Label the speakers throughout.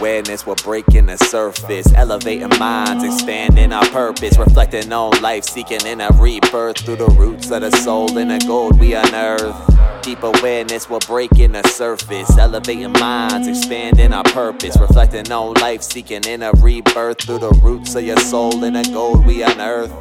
Speaker 1: awareness, we're breaking the surface. Elevating minds, expanding our purpose. Reflecting on life, seeking in a rebirth through the roots of the soul and the gold we unearth. Deep awareness, we're breaking the surface. Elevating minds, expanding our purpose. Reflecting on life, seeking in a rebirth through the roots of your soul and the gold we unearth.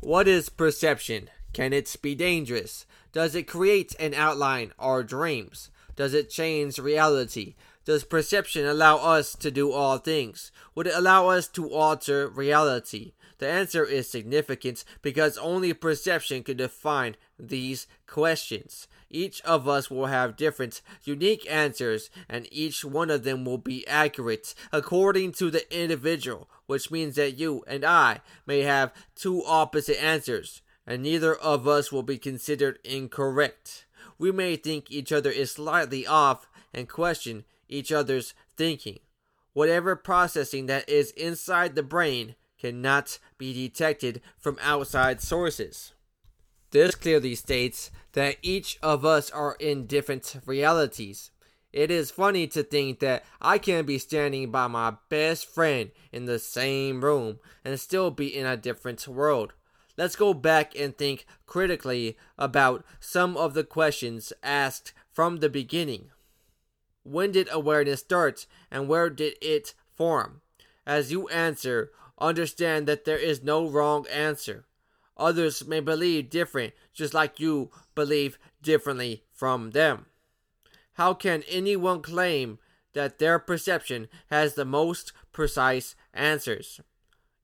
Speaker 2: What is perception? Can it be dangerous? Does it create an outline or dreams? Does it change reality? Does perception allow us to do all things? Would it allow us to alter reality? The answer is significant because only perception can define these questions. Each of us will have different, unique answers, and each one of them will be accurate according to the individual, which means that you and I may have two opposite answers, and neither of us will be considered incorrect. We may think each other is slightly off and question each other's thinking. Whatever processing that is inside the brain cannot be detected from outside sources. This clearly states that each of us are in different realities. It is funny to think that I can be standing by my best friend in the same room and still be in a different world. Let's go back and think critically about some of the questions asked from the beginning. When did awareness start and where did it form? As you answer, understand that there is no wrong answer. Others may believe different, just like you believe differently from them. How can anyone claim that their perception has the most precise answers?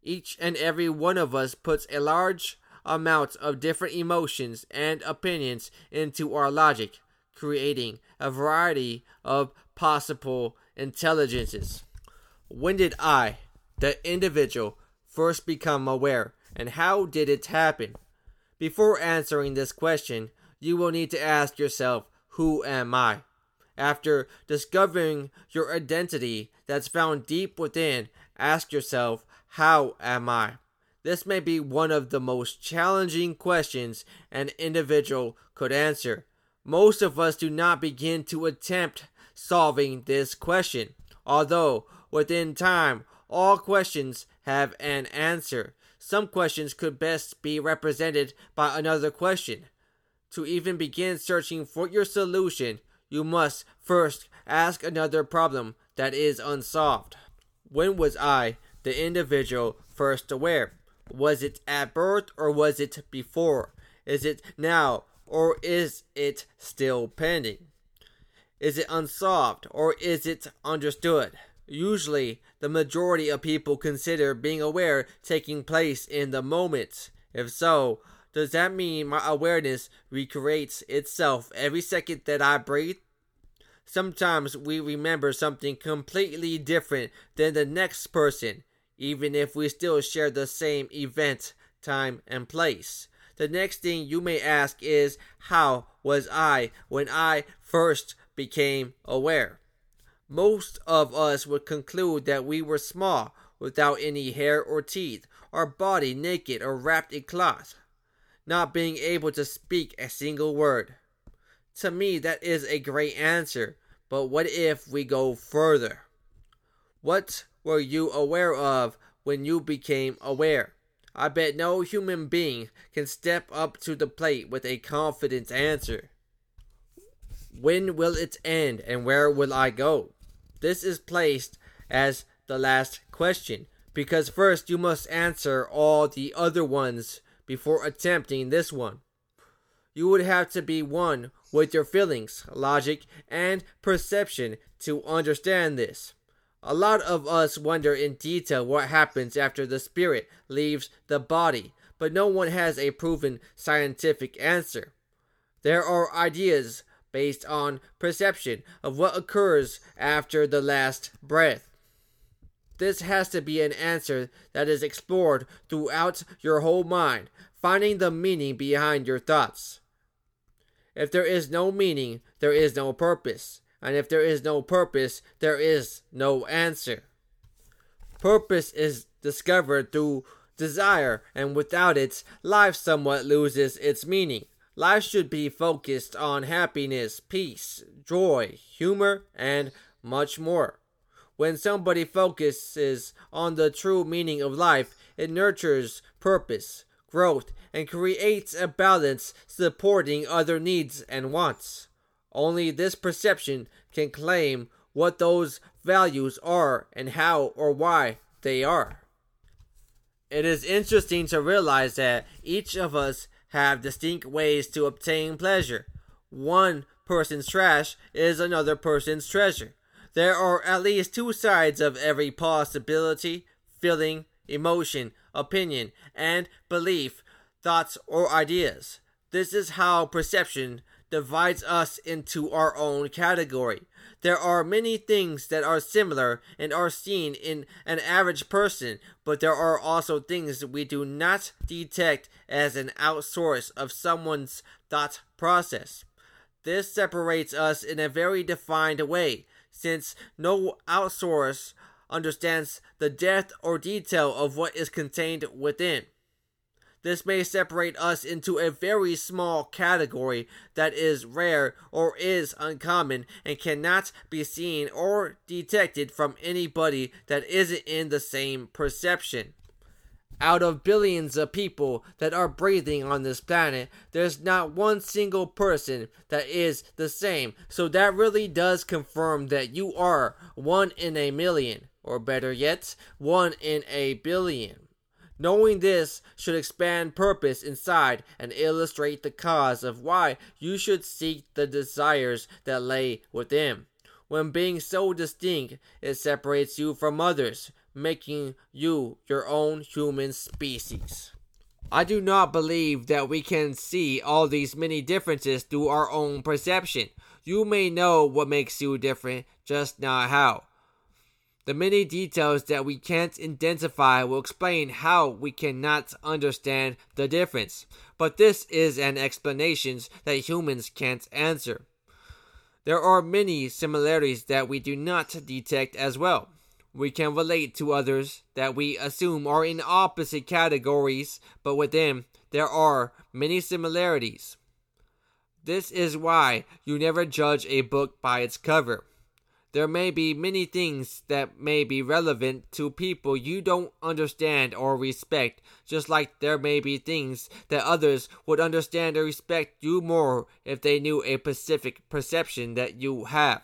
Speaker 2: Each and every one of us puts a large amount of different emotions and opinions into our logic, creating a variety of possible intelligences. When did I, the individual, first become aware and how did it happen? Before answering this question, you will need to ask yourself, Who am I? After discovering your identity that's found deep within, ask yourself, How am I? This may be one of the most challenging questions an individual could answer. Most of us do not begin to attempt solving this question, although within time all questions have an answer. Some questions could best be represented by another question. To even begin searching for your solution, you must first ask another problem that is unsolved. When was I, the individual, first aware? Was it at birth or was it before? Is it now or is it still pending? Is it unsolved or is it understood? Usually, the majority of people consider being aware taking place in the moment. If so, does that mean my awareness recreates itself every second that I breathe? Sometimes we remember something completely different than the next person, even if we still share the same event, time, and place. The next thing you may ask is, How was I when I first became aware? Most of us would conclude that we were small, without any hair or teeth, our body naked or wrapped in cloth, not being able to speak a single word. To me, that is a great answer, but what if we go further? What were you aware of when you became aware? I bet no human being can step up to the plate with a confident answer. When will it end and where will I go? This is placed as the last question because first you must answer all the other ones before attempting this one. You would have to be one with your feelings, logic, and perception to understand this. A lot of us wonder in detail what happens after the spirit leaves the body, but no one has a proven scientific answer. There are ideas based on perception of what occurs after the last breath. This has to be an answer that is explored throughout your whole mind, finding the meaning behind your thoughts. If there is no meaning, there is no purpose. And if there is no purpose, there is no answer. Purpose is discovered through desire, and without it, life somewhat loses its meaning. Life should be focused on happiness, peace, joy, humor, and much more. When somebody focuses on the true meaning of life, it nurtures purpose, growth, and creates a balance supporting other needs and wants. Only this perception can claim what those values are and how or why they are. It is interesting to realize that each of us have distinct ways to obtain pleasure. One person's trash is another person's treasure. There are at least two sides of every possibility, feeling, emotion, opinion, and belief, thoughts, or ideas. This is how perception divides us into our own category. There are many things that are similar and are seen in an average person, but there are also things we do not detect as an outsource of someone's thought process. This separates us in a very defined way, since no outsource understands the depth or detail of what is contained within. This may separate us into a very small category that is rare or is uncommon and cannot be seen or detected from anybody that isn't in the same perception. Out of billions of people that are breathing on this planet, there's not one single person that is the same. So that really does confirm that you are one in a million, or better yet, one in a billion. Knowing this should expand purpose inside and illustrate the cause of why you should seek the desires that lay within. When being so distinct, it separates you from others, making you your own human species. I do not believe that we can see all these many differences through our own perception. You may know what makes you different, just not how. The many details that we can't identify will explain how we cannot understand the difference, but this is an explanation that humans can't answer. There are many similarities that we do not detect as well. We can relate to others that we assume are in opposite categories, but within there are many similarities. This is why you never judge a book by its cover. There may be many things that may be relevant to people you don't understand or respect, just like there may be things that others would understand or respect you more if they knew a specific perception that you have.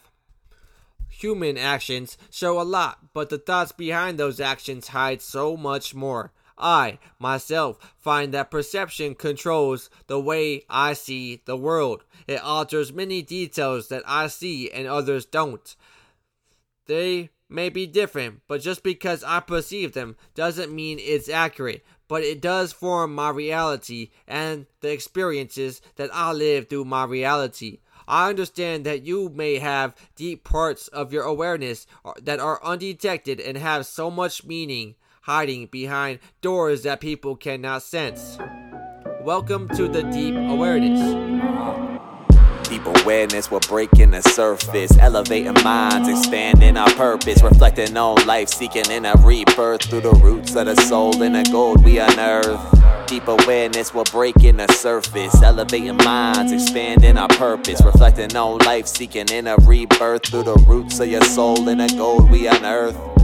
Speaker 2: Human actions show a lot, but the thoughts behind those actions hide so much more. I, myself, find that perception controls the way I see the world. It alters many details that I see and others don't. They may be different, but just because I perceive them doesn't mean it's accurate. But it does form my reality and the experiences that I live through my reality. I understand that you may have deep parts of your awareness that are undetected and have so much meaning hiding behind doors that people cannot sense. Welcome to the Deep Awareness.
Speaker 1: Deep awareness, we're breaking the surface, elevating minds, expanding our purpose, reflecting on life, seeking in a rebirth. Through the roots of the soul and the gold we unearth. Deep awareness, we're breaking the surface, elevating minds, expanding our purpose, reflecting on life, seeking in a rebirth. Through the roots of your soul and the gold we unearth.